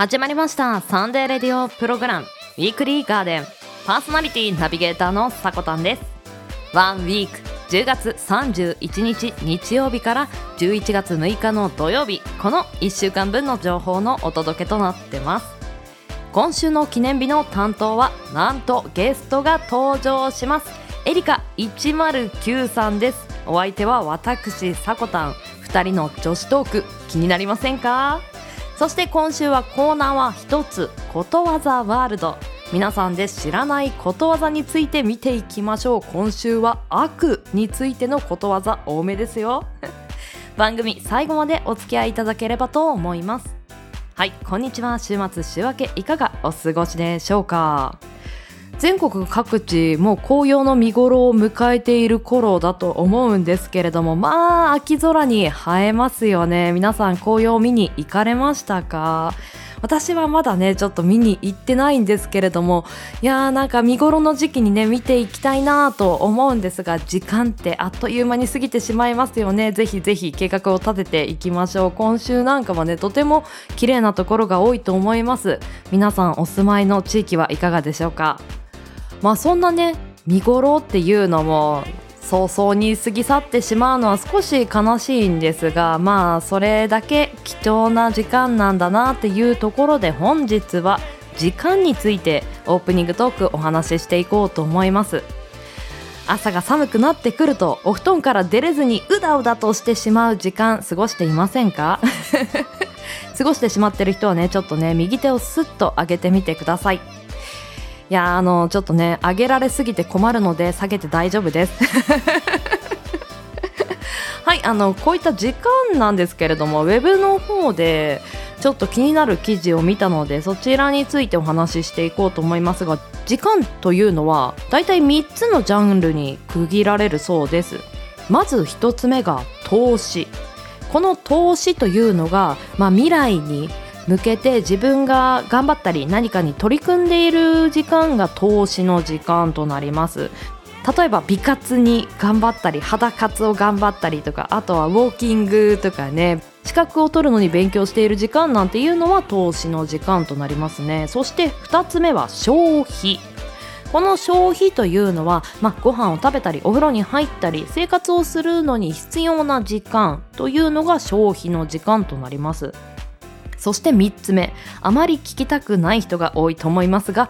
始まりました。サンデーレディオプログラム。ウィークリーガーデンパーソナリティナビゲーターのさこたんです。ワンウィーク10月31日日曜日から11月6日の土曜日この1週間分の情報のお届けとなってます。今週の記念日の担当はなんとゲストが登場します。エリカ109さんです。お相手は私さこたん2人の女子トーク気になりませんか？そして今週はコーナーは一つことわざワールド。皆さんで知らないことわざについて見ていきましょう。今週は悪についてのことわざ多めですよ。番組最後までお付き合いいただければと思います。はいこんにちは。週末週明けいかがお過ごしでしょうか？全国各地もう紅葉の見頃を迎えている頃だと思うんですけれどもまあ秋空に映えますよね。皆さん紅葉を見に行かれましたか？私はまだねちょっと見に行ってないんですけれどもいやーなんか見頃の時期にね見ていきたいなと思うんですが時間ってあっという間に過ぎてしまいますよね。ぜひぜひ計画を立てていきましょう。今週なんかもねとても綺麗なところが多いと思います。皆さんお住まいの地域はいかがでしょうか？まあそんなね見頃っていうのも早々に過ぎ去ってしまうのは少し悲しいんですがまあそれだけ貴重な時間なんだなっていうところで本日は時間についてオープニングトークお話ししていこうと思います。朝が寒くなってくるとお布団から出れずにうだうだとしてしまう時間過ごしていませんか？過ごしてしまってる人はねちょっとね右手をスッと上げてみてください。いやあのちょっとね上げられすぎて困るので下げて大丈夫です。はいあのこういった時間なんですけれどもウェブの方でちょっと気になる記事を見たのでそちらについてお話ししていこうと思いますが時間というのはだいたい3つのジャンルに区切られるそうです。まず1つ目が投資。この投資というのが、まあ、未来に向けて自分が頑張ったり何かに取り組んでいる時間が投資の時間となります。例えば美活に頑張ったり肌活を頑張ったりとかあとはウォーキングとかね資格を取るのに勉強している時間なんていうのは投資の時間となりますね。そして2つ目は消費。この消費というのは、まあ、ご飯を食べたりお風呂に入ったり生活をするのに必要な時間というのが消費の時間となります。そして3つ目あまり聞きたくない人が多いと思いますが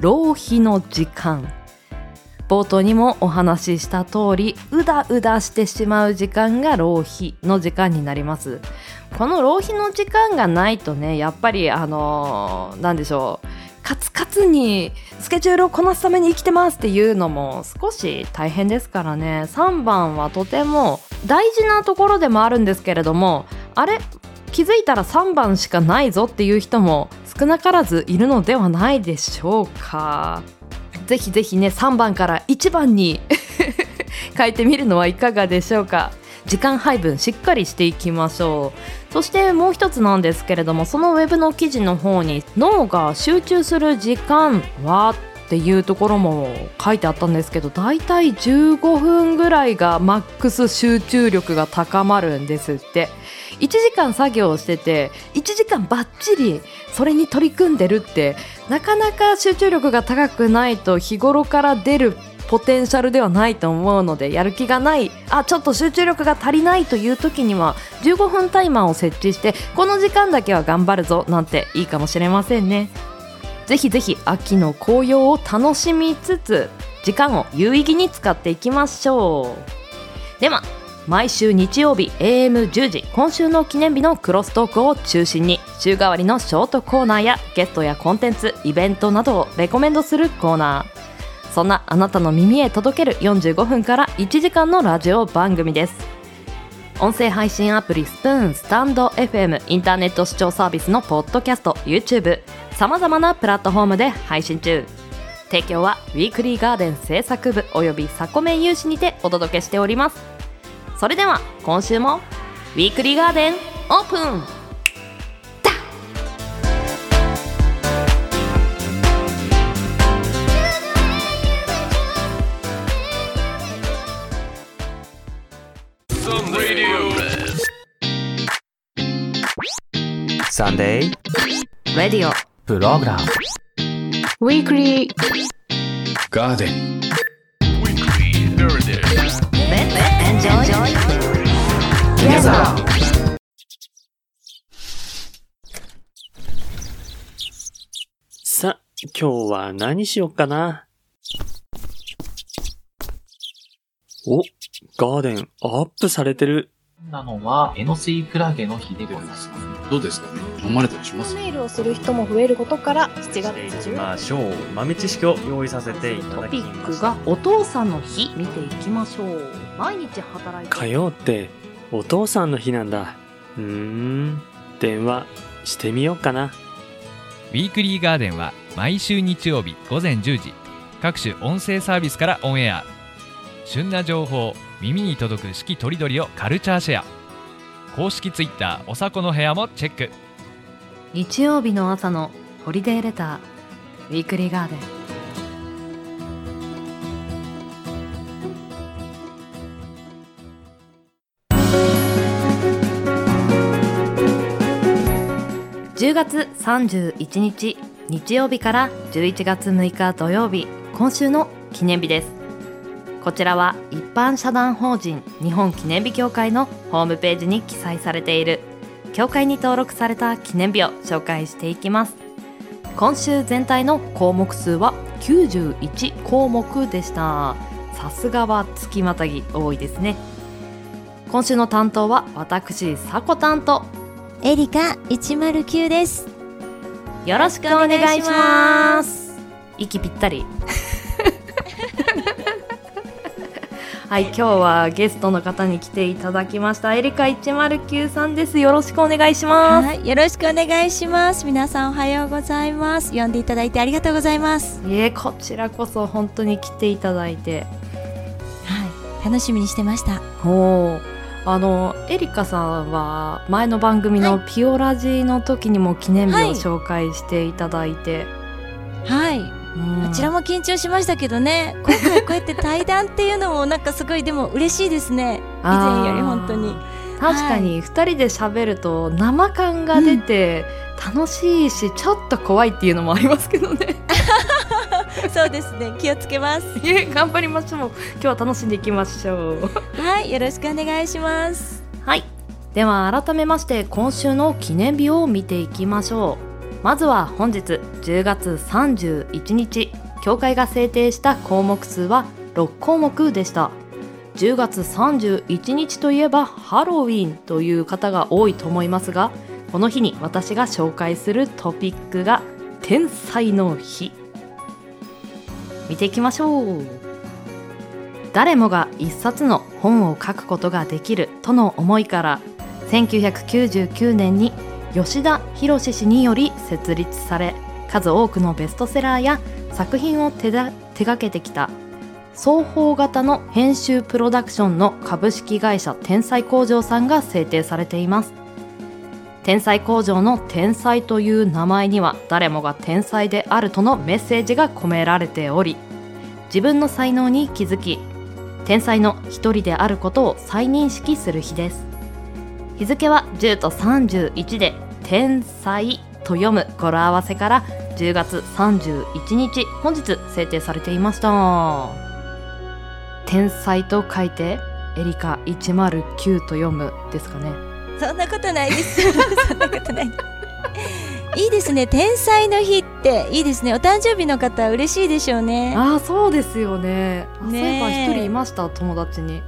浪費の時間。冒頭にもお話しした通りうだうだしてしまう時間が浪費の時間になります。この浪費の時間がないとねやっぱりあの何でしょうカツカツにスケジュールをこなすために生きてますっていうのも少し大変ですからね。3番はとても大事なところでもあるんですけれどもあれ？気づいたら3番しかないぞっていう人も少なからずいるのではないでしょうか。ぜひぜひね3番から1番に 変えてみるのはいかがでしょうか。時間配分しっかりしていきましょう。そしてもう一つなんですけれどもそのウェブの記事の方に脳が集中する時間はっていうところも書いてあったんですけどだいたい15分ぐらいがマックス集中力が高まるんですって。1時間作業してて1時間ばっちりそれに取り組んでるってなかなか集中力が高くないと日頃から出るポテンシャルではないと思うのでやる気がないあちょっと集中力が足りないという時には15分タイマーを設置してこの時間だけは頑張るぞなんていいかもしれませんね。ぜひぜひ秋の紅葉を楽しみつつ時間を有意義に使っていきましょう。では毎週日曜日 AM10 時今週の記念日のクロストークを中心に週替わりのショートコーナーやゲストやコンテンツイベントなどをレコメンドするコーナー。そんなあなたの耳へ届ける45分から1時間のラジオ番組です。音声配信アプリスプーンスタンド FM インターネット視聴サービスのポッドキャスト YouTube さまざまなプラットフォームで配信中。提供はウィークリーガーデン制作部およびサコメン有志にてお届けしております。それでは今週もウィークリーガーデンオープン!サンデーレディオ。プログラム。Weekly ガーデン。Enjoy Together さ、今日は何しよっかな？お、ガーデンアップされてる。なのは、エノスイクラゲの日でございます。どうですかね飲まれたりします？メールをする人も増えることから7月いき10ましょう。豆知識を用意させていたトだきました。ピックがお父さんの日見ていきましょう毎日働いて火曜ってお父さんの日なんだ。うーん、電話してみようかな。ウィークリーガーデンは毎週日曜日午前10時各種音声サービスからオンエア旬な情報耳に届く四季とりどりをカルチャーシェア。公式ツイッターおさこの部屋もチェック。日曜日の朝のホリデーレターウィークリーガーデン。10月31日日曜日から11月6日土曜日今週の記念日です。こちらは一般社団法人日本記念日協会のホームページに記載されている協会に登録された記念日を紹介していきます。今週全体の項目数は91項目でした。さすがは月またぎ多いですね。今週の担当は私さこ担当エリカ109です。よろしくお願いします。息ぴったりはい今日はゲストの方に来ていただきました。エリカ109さんです。よろしくお願いします。はいよろしくお願いします。皆さんおはようございます。呼んでいただいてありがとうございます。いえこちらこそ本当に来ていただいて。はい楽しみにしてました。おーあのエリカさんは前の番組のピオラジの時にも記念日をはい。紹介していただいて、はい。うんこちらも緊張しましたけどね。今回こうやって対談っていうのもなんかすごいでも嬉しいですね。以前より本当に。確かに2人で喋ると生感が出て楽しいし、ちょっと怖いっていうのもありますけどね。そうですね。気をつけます。いえ頑張りましょう。今日は楽しんでいきましょう。はいよろしくお願いします。はい。では改めまして今週の記念日を見ていきましょうまずは本日10月31日協会が制定した項目数は6項目でした。10月31日といえばハロウィンという方が多いと思いますがこの日に私が紹介するトピックが天才の日。見ていきましょう。誰もが一冊の本を書くことができるとの思いから1999年に吉田博氏により設立され数多くのベストセラーや作品を手だ手掛けてきた双方型の編集プロダクションの株式会社天才工場さんが制定されています。天才工場の天才という名前には誰もが天才であるとのメッセージが込められており自分の才能に気づき天才の一人であることを再認識する日です。日付は10と31で天才と読む語呂合わせから10月31日本日制定されていました天才と書いてエリカ109と読むですかねそんなことないです。そんなことない。いいですね。天才の日っていいですね。お誕生日の方嬉しいでしょうね。ああそうですよねあそういえば一人いました友達に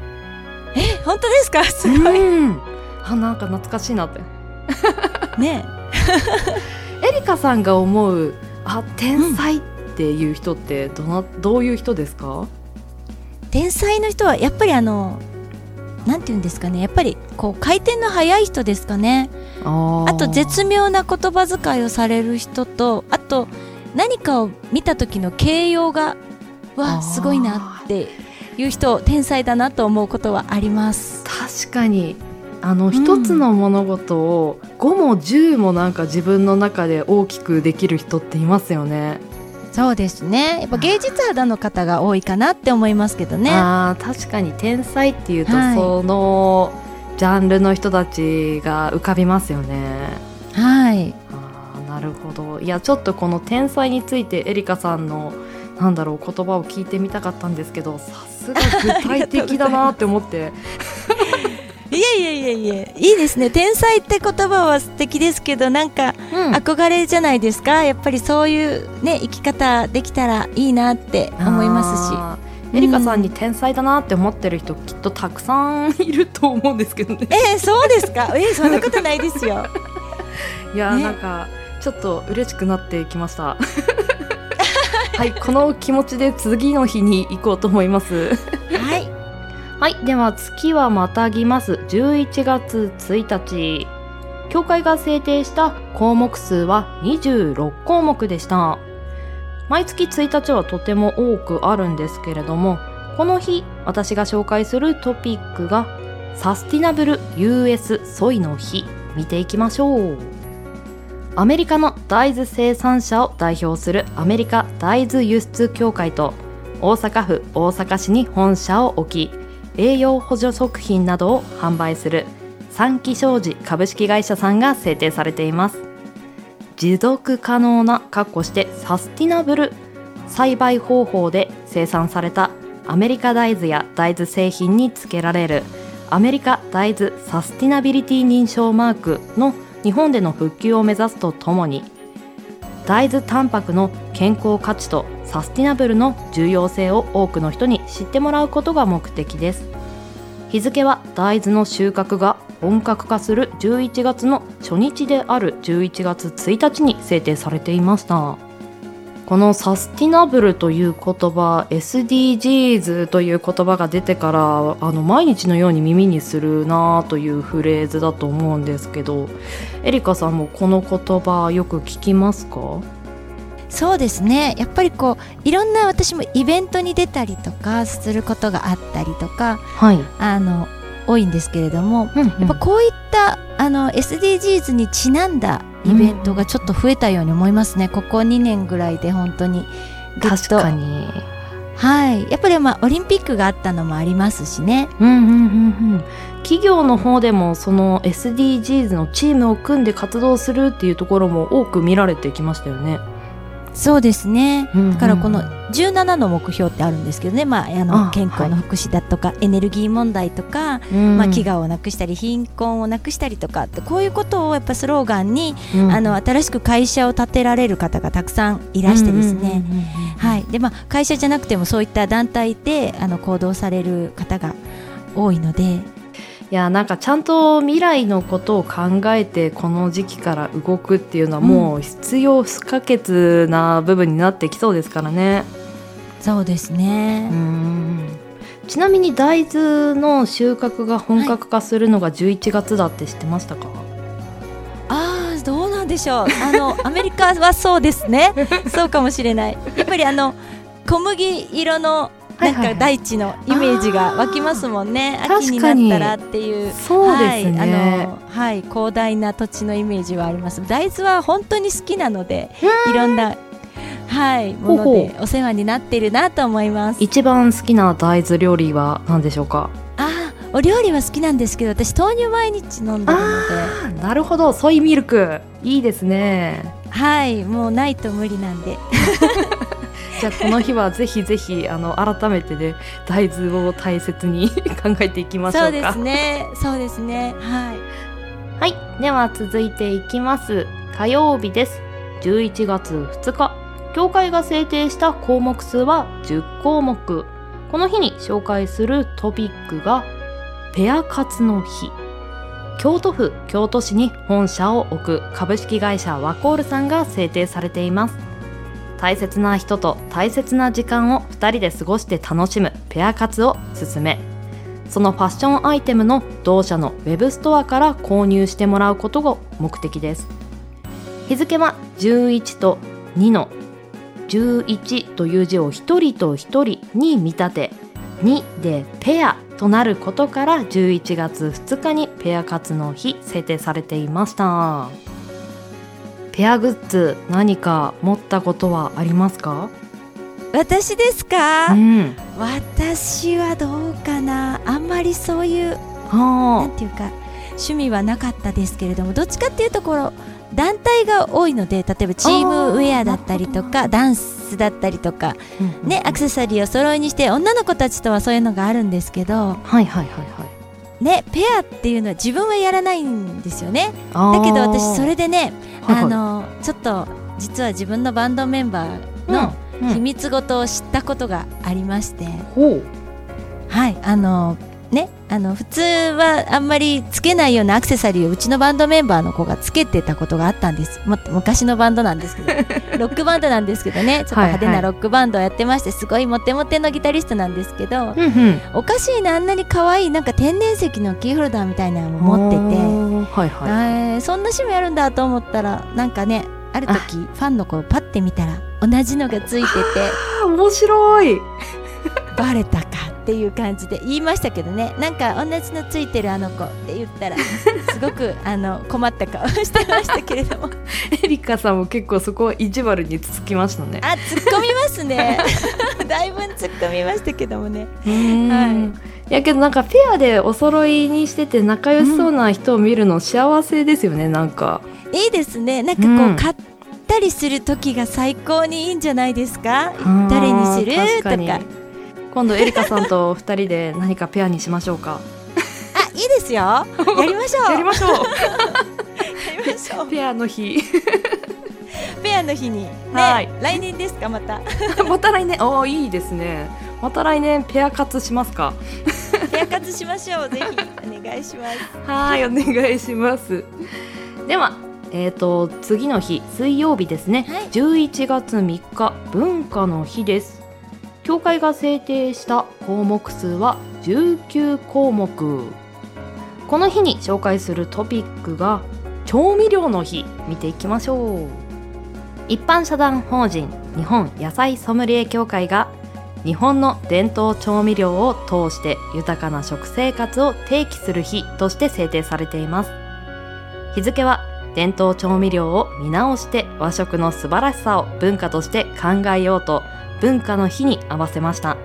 え、本当ですか？すごい。うんあなんか懐かしいなってね。エリカさんが思うあ天才っていう人ってどなどういう人ですか？天才の人はやっぱりあの。なんて言うんですかね。やっぱりこう回転の速い人ですかね。ああと絶妙な言葉遣いをされる人と、あと何かを見た時の形容がわすごいなっていう人天才だなと思うことはあります。確かにあの一つの物事を5も10もなんか自分の中で大きくできる人っていますよね。そうですね。やっぱ芸術肌の方が多いかなって思いますけどね。あー確かに天才っていうと、はいそのジャンルの人たちが浮かびますよね。はい。あーなるるほどいやちょっとこの天才についてエリカさんのなんだろう言葉を聞いてみたかったんですけどさすが具体的だなって思っていえいえいえいえいいですね。天才って言葉は素敵ですけどなんかうん。憧れじゃないですか？やっぱりそういうね生き方できたらいいなって思いますし。エリカさんに天才だなって思ってる人きっとたくさんいると思うんですけどね。えー、そうですか？えー、そんなことないですよ。いやー、ね。なんかちょっと嬉しくなってきました。はいこの気持ちで次の日に行こうと思います。はいはいでは月はまたぎます。11月1日。協会が制定した項目数は26項目でした。毎月1日はとても多くあるんですけれどもこの日私が紹介するトピックがサスティナブル US ソイの日。見ていきましょう。アメリカの大豆生産者を代表するアメリカ大豆輸出協会と大阪府大阪市に本社を置き栄養補助食品などを販売する三木商事株式会社さんが制定されています。持続可能な括弧してサスティナブル栽培方法で生産されたアメリカ大豆や大豆製品につけられるアメリカ大豆サスティナビリティ認証マークの日本での復旧を目指すとともに大豆タンパクの健康価値とサスティナブルの重要性を多くの人に知ってもらうことが目的です。日付は大豆の収穫が本格化する11月の初日である11月1日に制定されていました。このサスティナブルという言葉 SDGs という言葉が出てからあの毎日のように耳にするなというフレーズだと思うんですけどエリカさんもこの言葉よく聞きますか？そうですね。やっぱりこういろんな私もイベントに出たりとかすることがあったりとかはい、あの多いんですけれどもややっぱこういったあの SDGs にちなんだイベントがちょっと増えたように思いますね、ここ2年ぐらいで本当に。確と。かに。はい。やっぱりまあオリンピックがあったのもありますしね。うんうんうんうん。企業の方でもその SDGs のチームを組んで活動するっていうところも多く見られてきましたよね。そうですね。だだからこの17の目標ってあるんですけどね、まあ、あのあ健康の福祉だとか、エネルギー問題とか、まあ、飢餓をなくしたり貧困をなくしたりとかってこういうことをやっぱスローガンに、あの新しく会社を立てられる方がたくさんいらしてですね、はい。でまあ、会社じゃなくてもそういった団体であの行動される方が多いのでいやなんかちゃんと未来のことを考えてこの時期から動くっていうのはもう必要不可欠な部分になってきそうですからね。そうですね、うん。ちなみに大豆の収穫が本格化するのが11月だって知ってましたか、ああどうなんでしょう。あの アメリカはそうですね。そうかもしれない。やっぱりあの小麦色のなんか大地のイメージが湧きますもんね。あー。秋になったらっていう。そうですね。はい、あのはい。広大な土地のイメージはあります。大豆は本当に好きなのでいろんなはいものでお世話になっているなと思います。一番好きな大豆料理は何でしょうか？あーお料理は好きなんですけど私豆乳毎日飲んでるので。あなるほど。ソイミルク。いいですね。はいもうないと無理なんで じゃあこの日はぜひぜひあの改めてね大豆を大切に 考えていきましょうか。そうですね。そうですね。はい。はい。では続いていきます。火曜日です。11月2日。協会が制定した項目数は10項目。この日に紹介するトピックがペア活の日。京都府京都市に本社を置く株式会社ワコールさんが制定されています大切な人と大切な時間を2人で過ごして楽しむペア活を進め。そのファッションアイテムの同社のウェブストアから購入してもらうことが目的です。日付は11と2の11という字を1人と1人に見立て2でペアとなることから11月2日にペア活の日制定されていました。ペアグッズ何か持ったことはありますか？私ですか、うん。私はどうかな？あんまりそういうなはんていうか趣味はなかったですけれどもどっちかっていうところ団体が多いので例えばチームウェアだったりとかダンスだったりとか、ね、アクセサリーを揃いにして女の子たちとはそういうのがあるんですけど、はいはいはいはいね、ペアっていうのは自分はやらないんですよね。だけど私それでね、はいはい。あのちょっと実は自分のバンドメンバーのうんうん。秘密事を知ったことがありまして、ほう。はいあのねあの普通はあんまりつけないようなアクセサリーをうちのバンドメンバーの子がつけてたことがあったんです。昔のバンドなんですけど。ロックバンドなんですけどね。ちょっと派手なロックバンドをやってましてすごいモテモテのギタリストなんですけどうんうん。おかしいなあんなに可愛いなんか天然石のキーホルダーみたいなのを持ってて。はいはい。えーそんな趣味あるんだと思ったらなんかねある時ファンの子をパッて見たら同じのがついてて。あ面白い。バレたかっていう感じで言いましたけどね。なんか同じのついてるあの子って言ったらすごく あの困った顔してましたけれども。エリカさんも結構そこは意地悪につつきましたね。あ突っ込みますね。だいぶ突っ込みましたけどもね。はい。いやけどなんかペアでお揃いにしてて仲良しそうな人を見るの幸せですよねなんか。いいですね。なんかこう、うん。買ったりする時が最高にいいんじゃないですか？誰にする？とか今度エリカさんと二人で何かペアにしましょうか。あいいですよ。やりましょう。やりましょう。やりましょう。ペアの日。ペアの日に。ね、はい。来年ですかまた。また来年。おーいいですね。また来年ペア活しますか。ペア活しましょう。ぜひお願いします。はいお願いします。ではえー、と次の日水曜日ですね、はい。11月3日文化の日です協会が制定した項目数は19項目。この日に紹介するトピックが調味料の日見ていきましょう。一般社団法人日本野菜ソムリエ協会が日本の伝統調味料を通して豊かな食生活を提起する日として制定されています。日付は伝統調味料を見直して和食の素晴らしさを文化として考えようと文化の日に合わせました。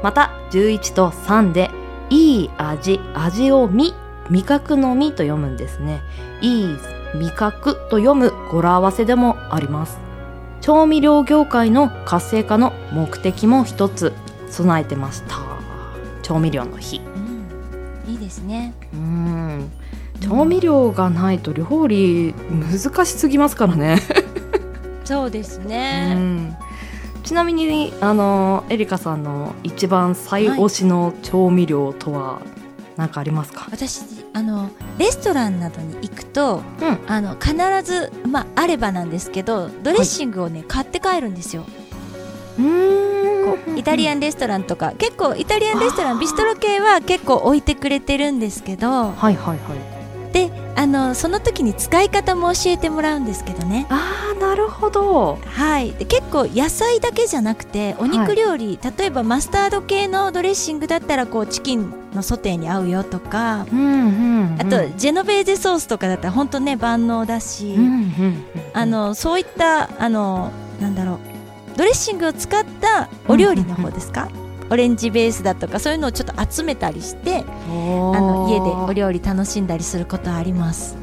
また11と3でいい味味を見味覚の味と読むんですね。いい味覚と読む語呂合わせでもあります。調味料業界の活性化の目的も一つ備えてました。調味料の日。いいですね。うん。調味料がないと料理難しすぎますからね、そうですうね、ん、ちなみにあのエリカさんの一番最推しの調味料とは何かありますか、私あのレストランなどに行くとうん。あの必ずまああればなんですけどドレッシングをね、買って帰るんですよ。イタリアンレストランとか結構イタリアンレストランビストロ系は結構置いてくれてるんですけどはいはいはいであのその時に使い方も教えてもらうんですけどね。あーなるほど。はい。で結構野菜だけじゃなくてお肉料理、例えばマスタード系のドレッシングだったらこうチキンのソテーに合うよとかうんうん、うん、あとジェノベーゼソースとかだったら本当ね万能だし、うんうんうん。あのそういったあのなんだろうドレッシングを使ったお料理の方ですか、オレンジベースだとかそういうのをちょっと集めたりしてあの家でお料理楽しんだりすることはあります。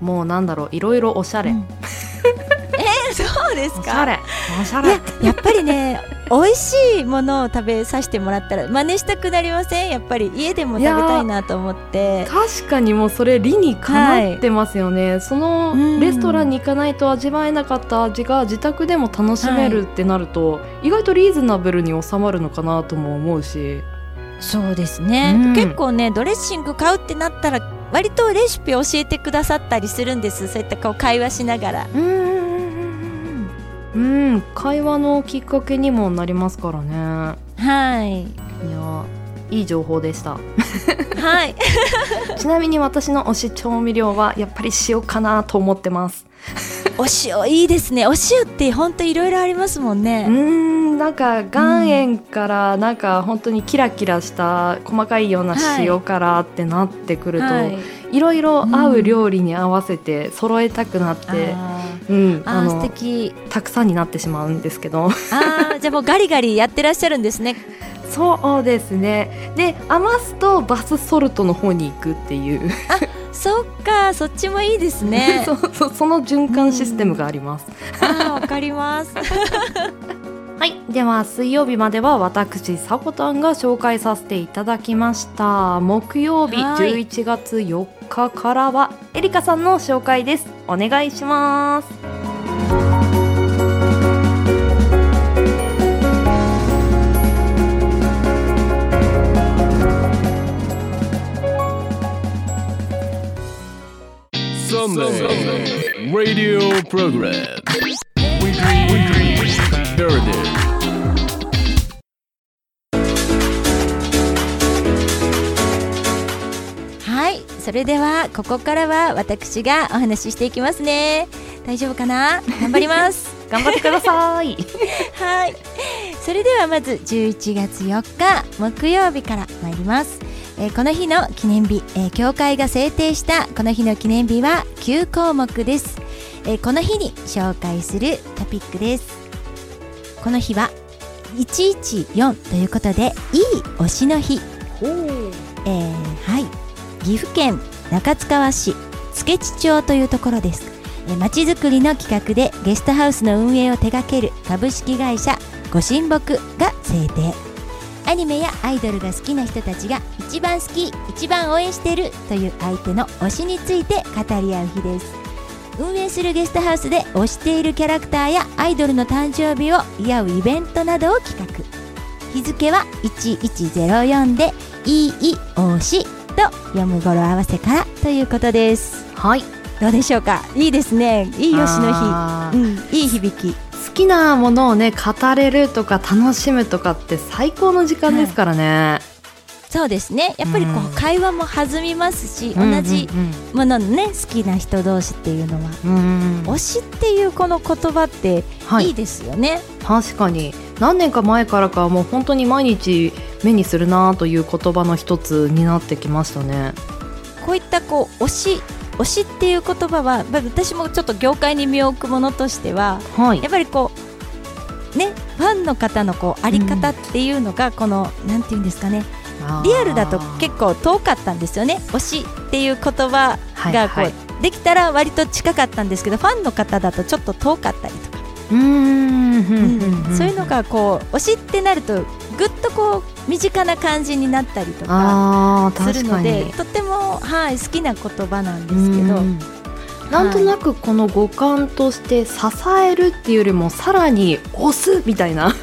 もうなんだろういろいろおしゃれ、うん。えー、そうですおしゃれ。おしゃれ。やっぱりね美味しいものを食べさせてもらったら真似したくなりません？やっぱり家でも食べたいなと思って。確かにもうそれ理にかなってますよね、そのうんレストランに行かないと味わえなかった味が自宅でも楽しめるってなると、意外とリーズナブルに収まるのかなとも思うし。そうですね、うん。結構ねドレッシング買うってなったら割とレシピ教えてくださったりするんです。そういったこう会話しながら。うんうんうんうんうん会話のきっかけにもなりますからね。はい。いやいい情報でした。はい。ちなみに私の推し調味料はやっぱり塩かなと思ってます。お塩いいですね。お塩って本当いろいろありますもんね。んなんか岩塩からなんか本当にキラキラした細かいような塩からってなってくると、はい。い、ろいろ合う料理に合わせて揃えたくなって、あうん、ーああの敵。たくさんになってしまうんですけど。あーじゃあもうガリガリやってらっしゃるんですね。そうですね。で余すとバスソルトの方に行くっていう。そそっかそっちもいいですね。そうそうその循環システムがあります、あーわかります はい。では水曜日までは私さこたんが紹介させていただきました。木曜日はい。11月4日からはエリカさんの紹介です。お願いします。サンデー Radio それではここからは私がお話ししていきますね。大丈夫かな？頑張ります。頑張ってください。はい。それではまず11月4日木曜日から参ります、えーこの日の記念日、えー教会が制定したこの日の記念日は9項目です、えーこの日に紹介するトピックです。この日は114ということでいい推しの日。えーはい岐阜県中津川市付地町というところです。えまちづくりの企画でゲストハウスの運営を手掛ける株式会社ご神木が制定。アニメやアイドルが好きな人たちが一番好き一番応援してるという相手の推しについて語り合う日です。運営するゲストハウスで推しているキャラクターやアイドルの誕生日を祝うイベントなどを企画。日付は1104で「いい推し」と読む語呂合わせからということです。はい。どうでしょうか？いいですね。いい推しの日。うん。いい響き。好きなものをね語れるとか楽しむとかって最高の時間ですからね、そうですね。やっぱりこうん。う会話も弾みますし、うん同じもののね好きな人同士っていうのは。うんうん。推しっていうこの言葉ってはい。いいですよね、確かに。何年か前からかはもう本当に毎日目にするなという言葉の一つになってきましたね。こういったこう推し推しっていう言葉はまあ私もちょっと業界に身を置くものとしてははい。やっぱりこうねファンの方のこうあり方っていうのがこの、なんていうんですかねリアルだと結構遠かったんですよね。推しっていう言葉がこう、はいはい。できたら割と近かったんですけどファンの方だとちょっと遠かったりとか、うーんうんそういうのがこう推しってなるとぐっとこう身近な感じになったりとかするのでにとても、はい、好きな言葉なんですけど、うん。なんとなくこの五感として支えるっていうよりもさらに押すみたいな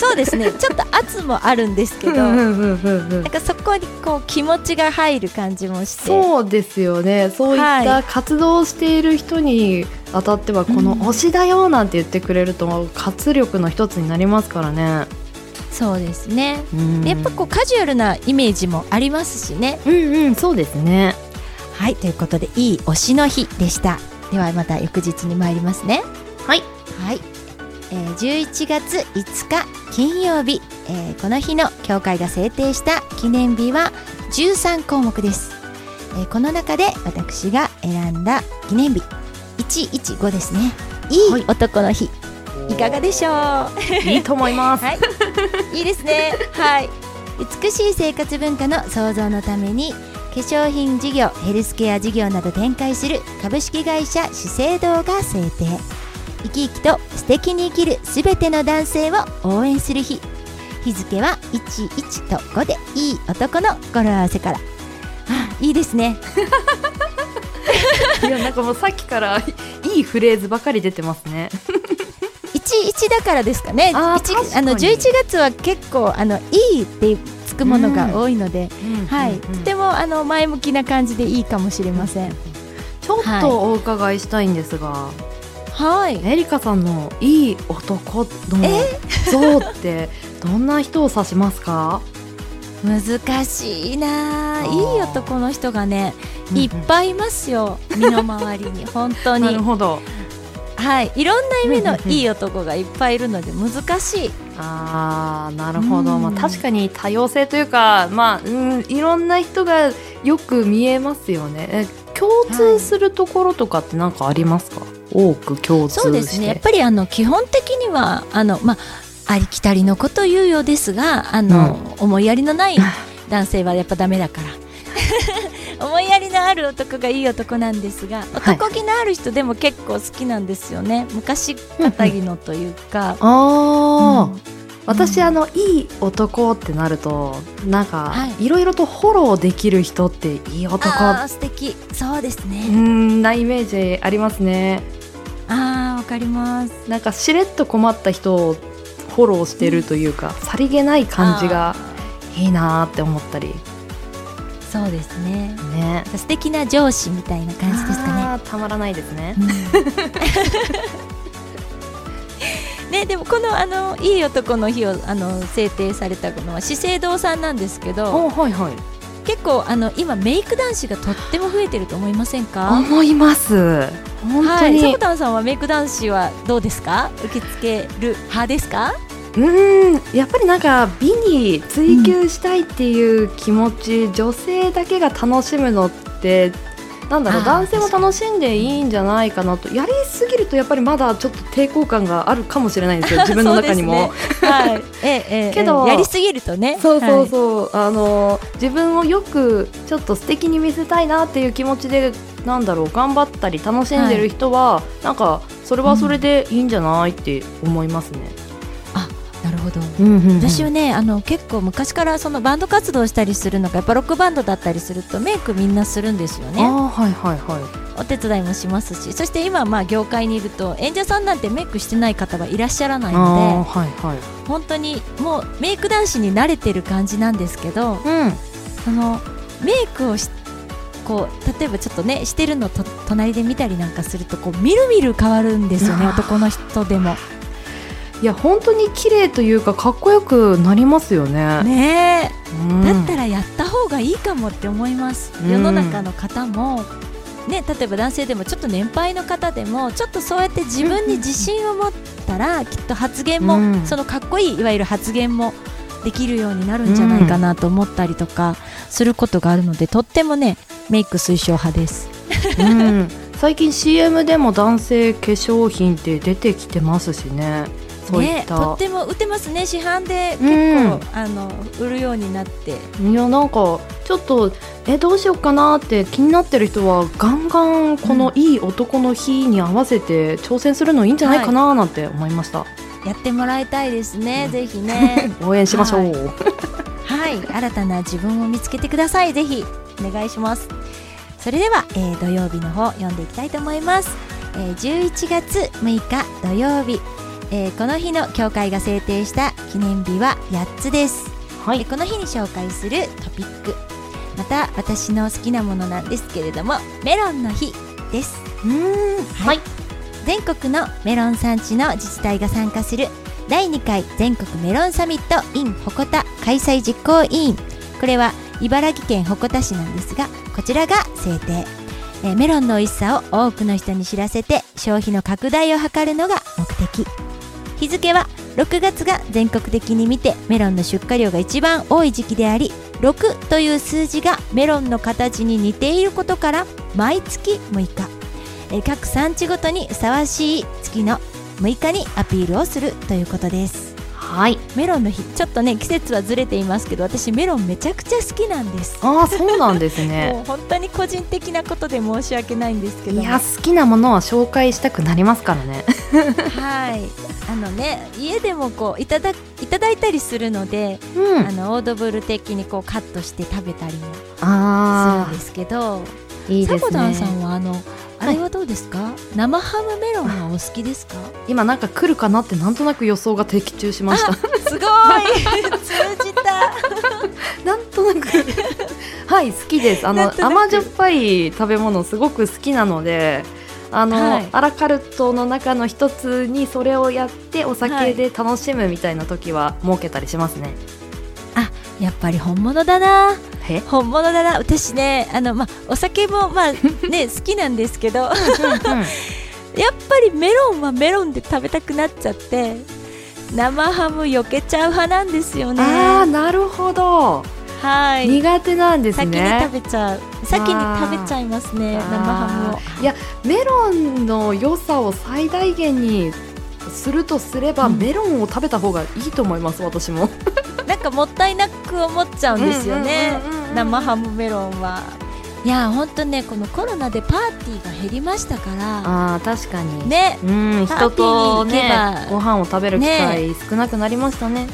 そうですね。ちょっと圧もあるんですけどうんなうんかそこにこう気持ちが入る感じもして。そうですよね。そういった活動をしている人に当たってはこのうん推しだよなんて言ってくれると活力の一つになりますからね。そうですね。うん。やっぱこうカジュアルなイメージもありますしね。うんうんそうですね。はいということでいい推しの日でした。ではまた翌日に参りますね。はい。はい、えー、11月5日金曜日、えーこの日の教会が制定した記念日は13項目です、えーこの中で私が選んだ記念日。115ですね。いはい。い男の日、い、かがでしょう？いいと思います。はい、いいですね。はい。美しい生活文化の創造のために化粧品事業、ヘルスケア事業など展開する株式会社資生堂が制定。生き生きと素敵に生きるすべての男性を応援する日。日付は11と5でいい男の語呂合わせから。あいいですね。いやなんかもうさっきからいいフレーズばかり出てますね。11だからですかね。あー一確かにあの11月は結構あのいいってつくものが多いので、はい、とてもあの前向きな感じでいいかもしれません。ちょっとお伺いしたいんですが、はい。エリカさんのいい男の像って どんな人を指しますか？難しいな。いい男の人がね、いっぱいいますよ。身の回りに。本当に。なる。ほど。はい、いろんな意味のうんうんうん。いい男がいっぱいいるので難しい。ああなるほど、うん。まあ、確かに多様性というか、まあうん、いろんな人がよく見えますよね。え共通するところとかって何かありますか、多く共通して。そうですね。やっぱりあの基本的にはあのまあありきたりのこと言うようですが、あの、思いやりのない男性はやっぱダメだから。思いやり気のある男がいい男なんですがはい。男気のある人でも結構好きなんですよね、昔かたぎのというか、ああ、うん。私あのいい男ってなるとなんか、はい。いろいろとフォローできる人っていい男。素敵。そうですうね、んなイメージありますねあーわかります。なんかしれっと困った人をフォローしてるというか、さりげない感じがあいいなーって思ったり。ーそうですね。ね。素敵な上司みたいな感じですかね。たまらないですね。ねでもこのあのいい男の日をあの制定されたのは資生堂さんなんですけど。おはいはい結構あの今メイク男子がとっても増えてると思いませんか？思います。本当はい、に、さこたんさんはメイク男子はどうですか？受け付ける派ですか？うーん。やっぱりなんか美に追求したいっていう気持ち、女性だけが楽しむのってなんだろう男性も楽しんでいいんじゃないかなと。やりすぎるとやっぱりまだちょっと抵抗感があるかもしれないんですよ 自分の中にも。ええええけどやりすぎるとね。そうそうう、そう、あの自分をよくちょっと素敵に見せたいなっていう気持ちでなんだろう頑張ったり楽しんでる人は、なんかそれはそれでいいんじゃないって思いますね。どうんうんうん私はねあの結構昔からそのバンド活動したりするのがやっぱロックバンドだったりするとメイクみんなするんですよねはいはいはい。お手伝いもしますしそして今まあ業界にいると演者さんなんてメイクしてない方はいらっしゃらないあのーはいはい。で本当にもうメイク男子に慣れてる感じなんですけどうん。そのメイクをしこう例えばちょっとねしてるのと隣で見たりなんかするとこうみるみる変わるんですよね男の人でもいや本当に綺麗というかかっこよくなりますよね。ねうん。えだったらやった方がいいかもって思います、うん。世の中の方も。ね例えば男性でもちょっと年配の方でもちょっとそうやって自分に自信を持ったらきっと発言も、うん。そのかっこいいいわゆる発言もできるようになるんじゃないかなと思ったりとかすることがあるのでとってもねメイク推奨派です。うん、最近 CM でも男性化粧品って出てきてますしねそういっね、た、とっても売ってますね市販で。結構、うんあの売るようになって。いやなんかちょっとえどうしようかなって気になってる人はガンガンこのいい男の日に合わせて挑戦するのいいんじゃないかななんて思いました、やってもらいたいですね、ぜひね。応援しましょう、はい。はい新たな自分を見つけてください。ぜひお願いします。それでは、えー土曜日の方読んでいきたいと思います、えー11月6日土曜日、えーこの日の教会が制定した記念日は8つです。はい。えこの日に紹介するトピック。また私の好きなものなんですけれどもメロンの日です。うん。はい。全国のメロン産地の自治体が参加する第2回全国メロンサミット in 鉾田開催実行委員。これは茨城県鉾田市なんですがこちらが制定。えーメロンの美味しさを多くの人に知らせて消費の拡大を図るのが目的日付は6月が全国的に見てメロンの出荷量が一番多い時期であり6という数字がメロンの形に似ていることから毎月6日。各産地ごとにふさわしい月の6日にアピールをするということです。はい。メロンの日。ちょっとね季節はずれていますけど私メロンめちゃくちゃ好きなんです。ああそうなんです もねう本当に個人的なことで申し訳ないんですけど。いや好きなものは紹介したくなりますからね。はい。あのね家でもこういただいただいたりするので、うん。あのオードブル的にこうカットして食べたりもするあんですけどあいいですサコダンさねんはあのあれはどうですか、生ハムメロンはお好きですか？今なんか来るかなってなんとなく予想が的中しました。すごい。通じた。なんとなく。はい好きです。あの甘じょっぱい食べ物すごく好きなのであの、はい。アラカルトの中の一つにそれをやってお酒で楽しむみたいな時は設けたりしますね、やっぱり本物だなえ本物だな私ね。あの、まあ、お酒もまあ ね好きなんですけど。やっぱりメロンはメロンで食べたくなっちゃって生ハム避けちゃう派なんですよね。ああなるほど、はい。苦手なんです先にね食べちゃう。先に食べちゃいますね生ハムを。いやメロンの良さを最大限にするとすれば、うん。メロンを食べた方がいいと思います私も。なんかもったいなく思っちゃうんですよね。生ハムメロンは。いや本当ねこのコロナでパーティーが減りましたから。あー確かに。ね。うん人とに行けねばご飯を食べる機会少なくなりましたね。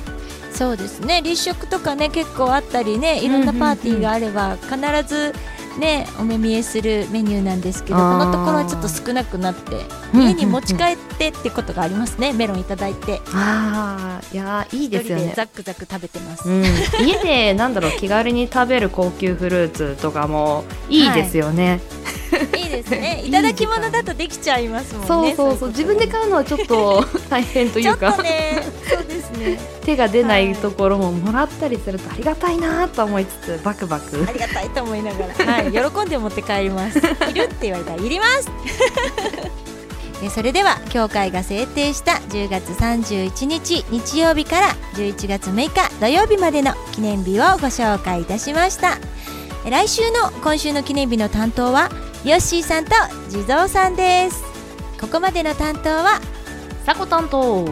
そうですね。立食とかね結構あったりねいろんなパーティーがあれば必ずねお目見えするメニューなんですけどこのところはちょっと少なくなってうん家に持ち帰ってってことがありますね。メロンいただいて。ああいやーいいでですよね。ザックザク食べてます、うん、家でなんだろう気軽に食べる高級フルーツとかもいいですよね、い いですね。いただき物だとできちゃいますもんねそうそうそう。自分で買うのはちょっと大変といちょっうかとねそうですね。手が出ないところももらったりするとありがたいなと思いつつバクバク。ありがたいと思いながら、はい、喜んで持って帰ります。いるって言われたらいります。えそれでは協会が制定した10月31日日曜日から11月6日土曜日までの記念日をご紹介いたしました。え来週の今週の記念日の担当はヨッシーさんと地蔵さんです。ここまでの担当はさこ担当。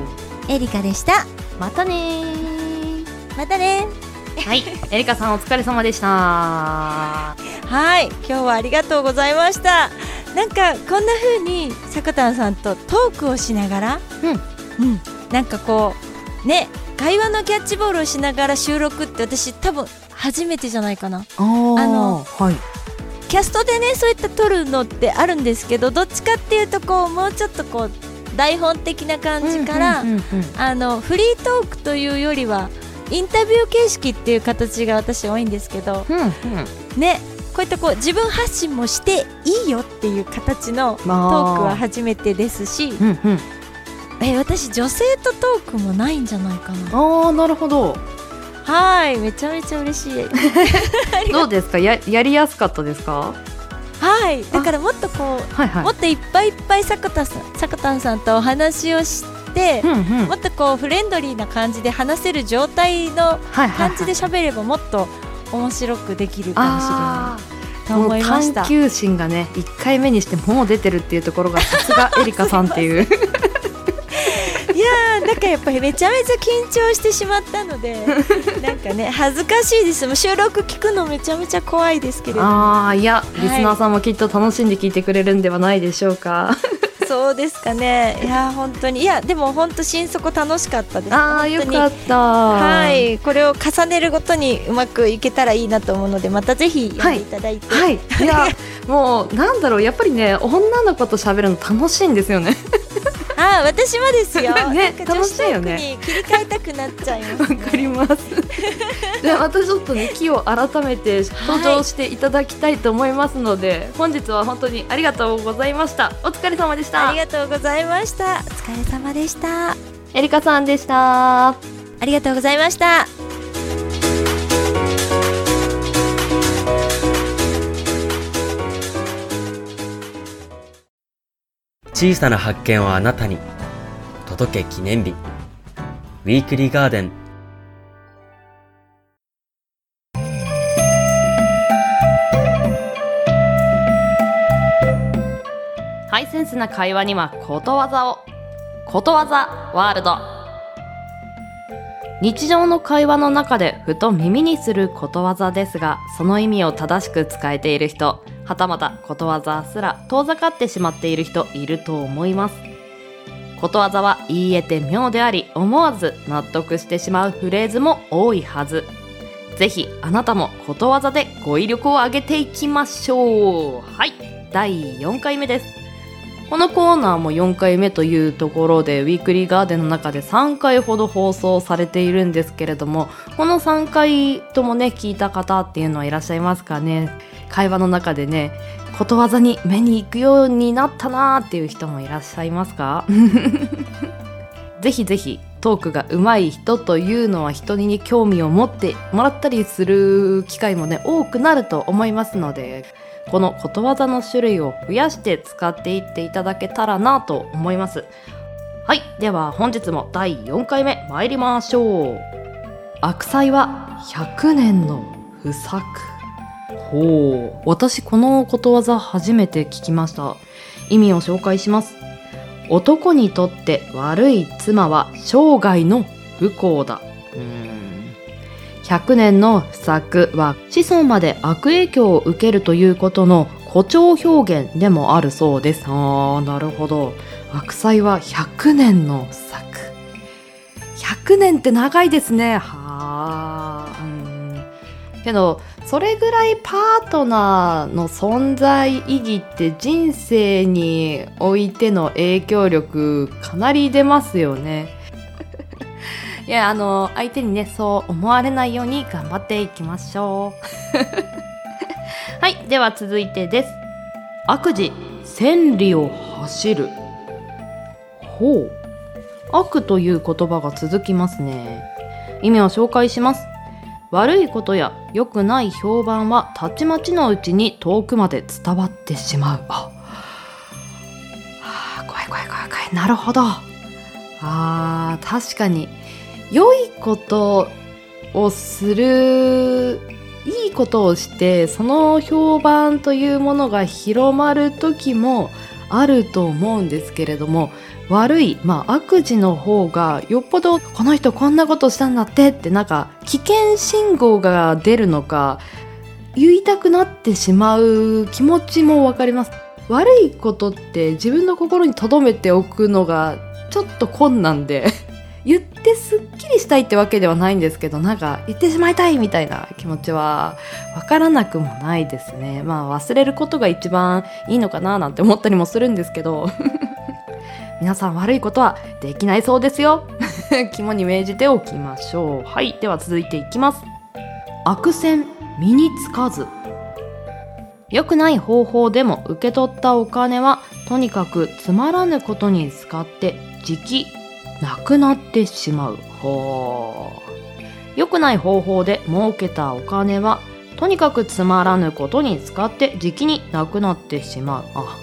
エリカでした。またねー。またね。はい。エリカさんお疲れ様でした。はい。今日はありがとうございました。なんかこんな風にさこたんさんとトークをしながらうん、うん、なんかこうね会話のキャッチボールをしながら収録って私多分初めてじゃないかな。あのはいキャストでねそういった撮るのってあるんですけどどっちかっていうとこうもうちょっとこう台本的な感じから、フリートークというよりはインタビュー形式っていう形が私多いんですけどうんうん。ねこういったこう自分発信もしていいよっていう形のトークは初めてですしうんうん。え私女性とトークもないんじゃないかな。ああなるほどはいめちゃめちゃ嬉しい。どうですか？ややりやすかったですか？はいだからもっとこうはいはい。もっといっぱいいっぱい坂田さん坂田さんとお話をしてうんうん。もっとこうフレンドリーな感じで話せる状態の感じで喋ればもっと面白くできるかもしれあないーと思いました。もう探求心がね1回目にしてもう出てるっていうところがさすがエリカさんっていう なんかやっぱりめちゃめちゃ緊張してしまったので なんかね恥ずかしいです。もう収録聞くのめちゃめちゃ怖いですけれども。ああいやい。リスナーさんもきっと楽しんで聞いてくれるんではないでしょうか、そうですかね。いやー本当に。いやでも本当心底楽しかったです。ああよかった。はい。これを重ねるごとにうまくいけたらいいなと思うのでまたぜひ読んでい。ただいて、はい。いや もうなんだろう。やっぱりね女の子と喋るの楽しいんですよね。あー私もですよ、ね楽しいよね。に切り替えたくなっちゃいます、わね、かります。じゃあまたちょっとね気を改めて登場していただきたいと思いますので、本日は本当にありがとうございました。お疲れ様でしたありがとうございました。お疲れ様でした。エリカさんでした。ありがとうございました。小さな発見をあなたに。届け記念日。ウィークリーガーデンハイセンスな会話にはことわざを。ことわざワールド。日常の会話の中でふと耳にすることわざですがその意味を正しく使えている人はたまたことわざすら遠ざかってしまっている人いると思います。ことわざは言い得て妙であり思わず納得してしまうフレーズも多いはず。ぜひあなたもことわざで語彙力を上げていきましょう。はい。第4回目です。このコーナーも4回目というところでウィークリーガーデンの中で3回ほど放送されているんですけれどもこの3回ともね聞いた方っていうのはいらっしゃいますかね。会話の中でねことわざに目に行くようになったなーっていう人もいらっしゃいますか？ぜひぜひトークが上手い人というのは人に興味を持ってもらったりする機会もね多くなると思いますのでこのことわざの種類を増やして使っていっていただけたらなと思います。はいでは本日も第4回目参りましょう。悪妻は100年の不作。ほう。私このことわざ初めて聞きました。意味を紹介します。男にとって悪い妻は生涯の不幸だ100年の不作は子孫まで悪影響を受けるということの誇張表現でもあるそうです。あー、なるほど。悪妻は100年の不作。100年って長いですね。はあ。うんけど、それぐらいパートナーの存在意義って人生においての影響力かなり出ますよね。いや、あの、相手にね、そう思われないように頑張っていきましょう。はい、では続いてです。悪事、千里を走る。ほう。悪という言葉が続きますね。意味を紹介します。悪いことや良くない評判はたちまちのうちに遠くまで伝わってしまう。あ、はあ、怖い怖い怖い怖い。なるほど。あー、確かに。良いことをするいいことをしてその評判というものが広まる時もあると思うんですけれども悪い、まあ、悪事の方がよっぽどこの人こんなことしたんだってってなんか危険信号が出るのか言いたくなってしまう気持ちもわかります。悪いことって自分の心に留めておくのがちょっと困難で。言ってすっきりしたいってわけではないんですけどなんか言ってしまいたいみたいな気持ちはわからなくもないですね。まあ忘れることが一番いいのかななんて思ったりもするんですけど。皆さん悪いことはできないそうですよ。肝に銘じておきましょう。はいでは続いていきます。悪戦身につかず。良くない方法でも受け取ったお金はとにかくつまらぬことに使って時期なくなってしまう。ほう。良くない方法で儲けたお金はとにかくつまらぬことに使って時期になくなってしまう。あ、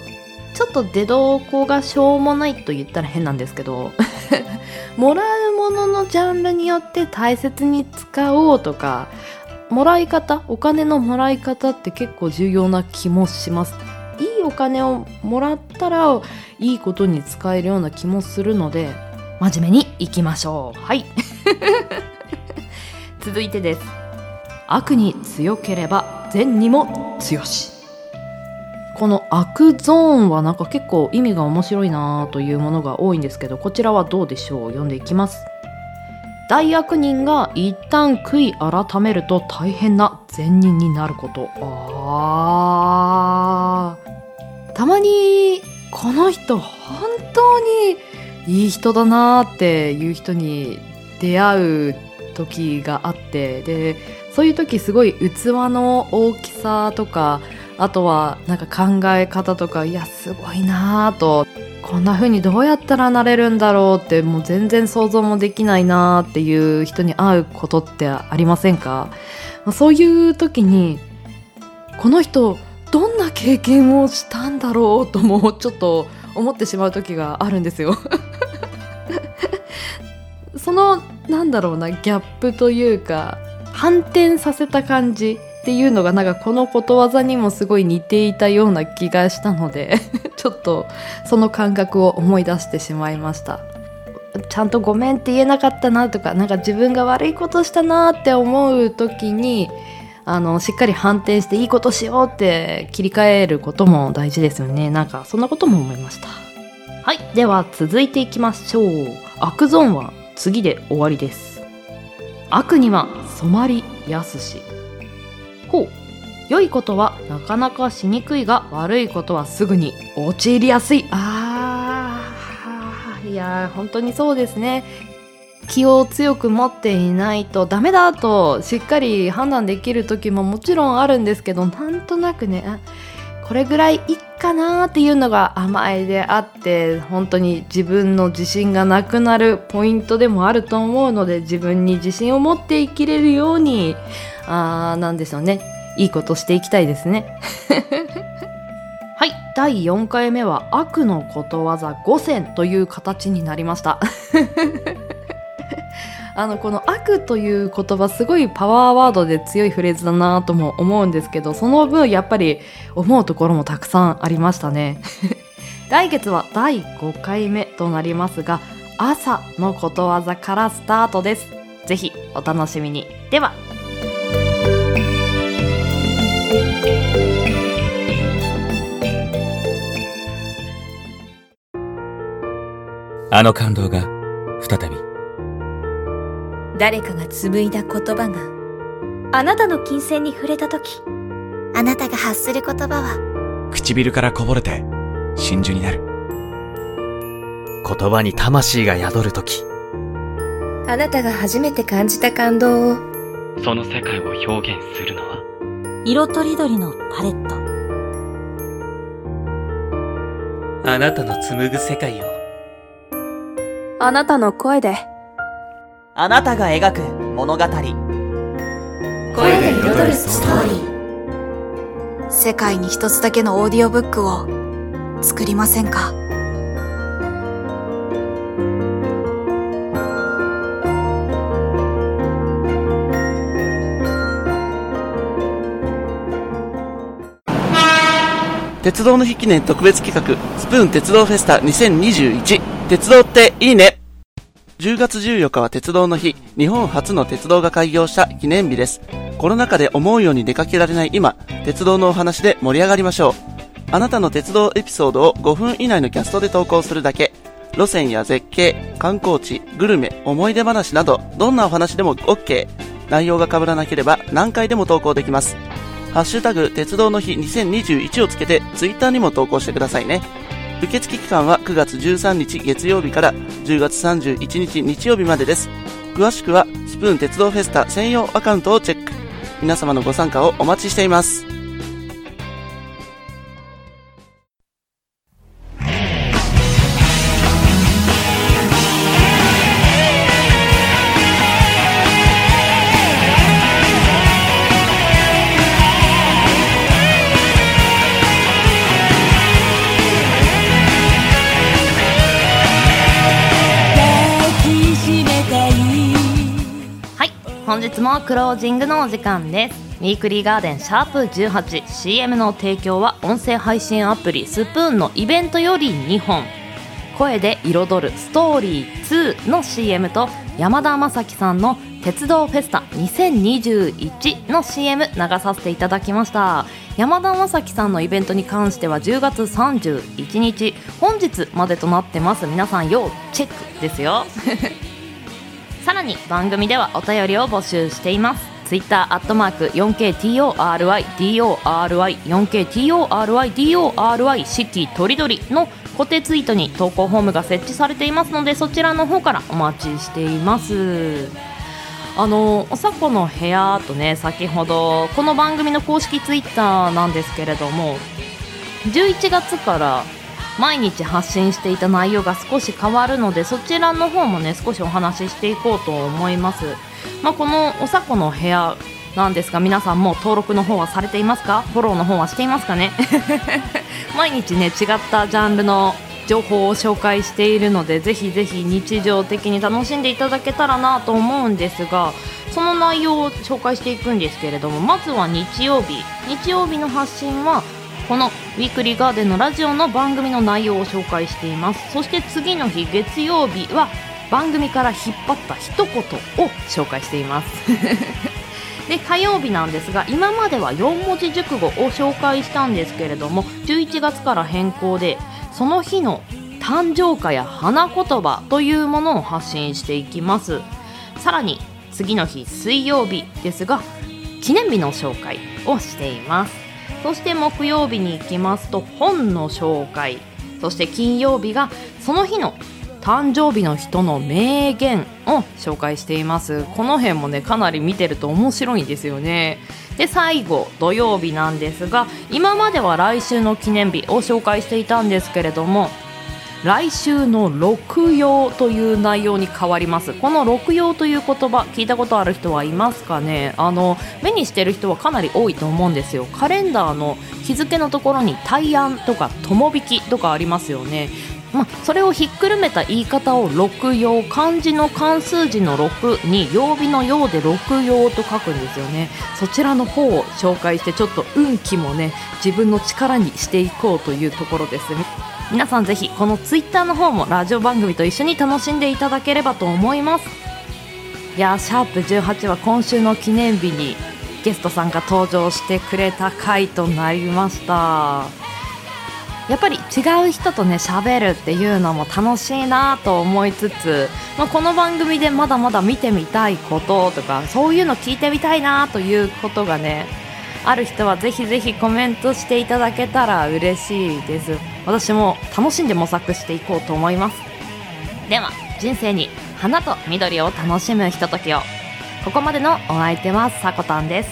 ちょっと出どこがしょうもないと言ったら変なんですけど、もらうもののジャンルによって大切に使おうとか、もらい方、お金のもらい方って結構重要な気もします。いいお金をもらったらいいことに使えるような気もするので、真面目にいきましょう。はい。続いてです。悪に強ければ善にも強し。この悪ゾーンはなんか結構意味が面白いなというものが多いんですけど、こちらはどうでしょう？読んでいきます。大悪人が一旦悔い改めると大変な善人になること。あー。たまに、この人本当にいい人だなーっていう人に出会う時があってでそういう時すごい器の大きさとかあとはなんか考え方とかいやすごいなーとこんな風にどうやったらなれるんだろうってもう全然想像もできないなーっていう人に会うことってありませんか？そういう時にこの人どんな経験をしたんだろうともちょっと思ってしまう時があるんですよ。そのなんだろうなギャップというか反転させた感じっていうのがなんかこのことわざにもすごい似ていたような気がしたので ちょっとその感覚を思い出してしまいました。ちゃんとごめんって言えなかったなとかなんか自分が悪いことしたなって思う時にあのしっかり反転していいことしようって切り替えることも大事ですよね。なんかそんなことも思いました。はい。では続いていきましょう。悪ゾーンは次で終わりです。悪には染まりやすし。ほう。良いことはなかなかしにくいが悪いことはすぐに陥りやすい。あー。いやー本当にそうですね。気を強く持っていないとダメだとしっかり判断できる時ももちろんあるんですけどなんとなくねこれぐらいいいかなっていうのが甘えであって本当に自分の自信がなくなるポイントでもあると思うので自分に自信を持って生きれるようにあーなんでしょうね。いいことしていきたいですね。はい第4回目は悪のことわざ5選という形になりました。あのこの悪という言葉すごいパワーワードで強いフレーズだなとも思うんですけどその分やっぱり思うところもたくさんありましたね。来月は第5回目となりますが朝のことわざからスタートです。ぜひお楽しみに。では。あの感動が再び誰かが紡いだ言葉があなたの金銭に触れた時あなたが発する言葉は唇からこぼれて真珠になる。言葉に魂が宿る時。あなたが初めて感じた感動をその世界を表現するのは？色とりどりのパレット。あなたの紡ぐ世界を。あなたの声であなたが描く物語。声で彩るストーリー。世界に一つだけのオーディオブックを作りませんか？鉄道の日記念特別企画、スプーン鉄道フェスタ2021。鉄道っていいね !10 月14日は鉄道の日、日本初の鉄道が開業した記念日です。コロナ禍で思うように出かけられない今、鉄道のお話で盛り上がりましょう。あなたの鉄道エピソードを5分以内のキャストで投稿するだけ。路線や絶景、観光地、グルメ、思い出話など、どんなお話でも OK。内容が被らなければ何回でも投稿できます。ハッシュタグ、鉄道の日2021をつけて、ツイッターにも投稿してくださいね。受付期間は9月13日月曜日から10月31日日曜日までです。詳しくは、スプーン鉄道フェスタ専用アカウントをチェック。皆様のご参加をお待ちしています。本日もクロージングのお時間です。ウィークリーガーデンシャープ 18CM の提供は音声配信アプリスプーンのイベントより2本。声で彩るストーリー2の CM と山田正樹さんの鉄道フェスタ2021の CM 流させていただきました。山田正樹さんのイベントに関しては10月31日本日までとなってます。皆さん要チェックですよ。さらに番組ではお便りを募集しています。ツイッターアットマーク 4KTORIDORI4KTORIDORI 四季とりどりの固定ツイートに投稿フォームが設置されていますのでそちらの方からお待ちしています。あのおさこの部屋とね先ほどこの番組の公式ツイッターなんですけれども11月から毎日発信していた内容が少し変わるのでそちらの方もね少しお話ししていこうと思います、まあ、このおさこの部屋なんですが皆さんも登録の方はされていますか？フォローの方はしていますかね？毎日ね違ったジャンルの情報を紹介しているのでぜひぜひ日常的に楽しんでいただけたらなと思うんですがその内容を紹介していくんですけれどもまずは日曜日。日曜日の発信はこのウィークリーガーデンのラジオの番組の内容を紹介しています。そして次の日月曜日は番組から引っ張った一言を紹介しています。で火曜日なんですが今までは4文字熟語を紹介したんですけれども11月から変更でその日の誕生花や花言葉というものを発信していきます。さらに次の日水曜日ですが記念日の紹介をしています。そして木曜日に行きますと本の紹介。そして金曜日がその日の誕生日の人の名言を紹介しています。この辺もねかなり見てると面白いんですよね。で最後土曜日なんですが今までは来週の記念日を紹介していたんですけれども来週の六曜という内容に変わります。この六曜という言葉聞いたことある人はいますかね？あの目にしてる人はかなり多いと思うんですよ。カレンダーの日付のところに大安とか友引きとかありますよね。まあ、それをひっくるめた言い方を六曜漢字の漢数字の6に曜日の曜で六曜と書くんですよね。そちらの方を紹介してちょっと運気もね自分の力にしていこうというところですね。皆さんぜひこのツイッターの方もラジオ番組と一緒に楽しんでいただければと思います。いやシャープ18は今週の記念日にゲストさんが登場してくれた回となりました。やっぱり違う人とね喋るっていうのも楽しいなと思いつつ、まあ、この番組でまだまだ見てみたいこととかそういうの聞いてみたいなということがねある人はぜひぜひコメントしていただけたら嬉しいです。私も楽しんで模索していこうと思います。では人生に花と緑を楽しむひとときを。ここまでのお相手はさこたんです。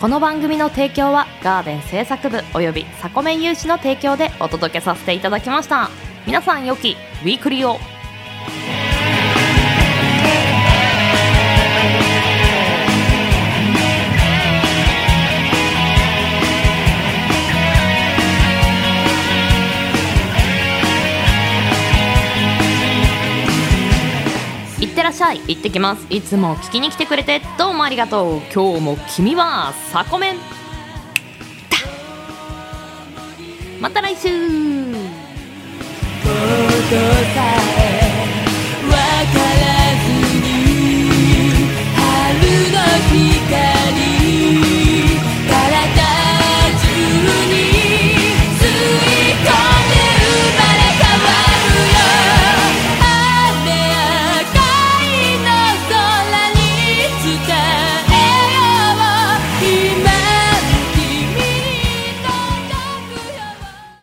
この番組の提供はガーデン製作部およびサコメン有志の提供でお届けさせていただきました。皆さん良きウィークリーを。らっしゃい行ってきます。いつも聞きに来てくれてどうもありがとう。今日も君はサコメン。また来週。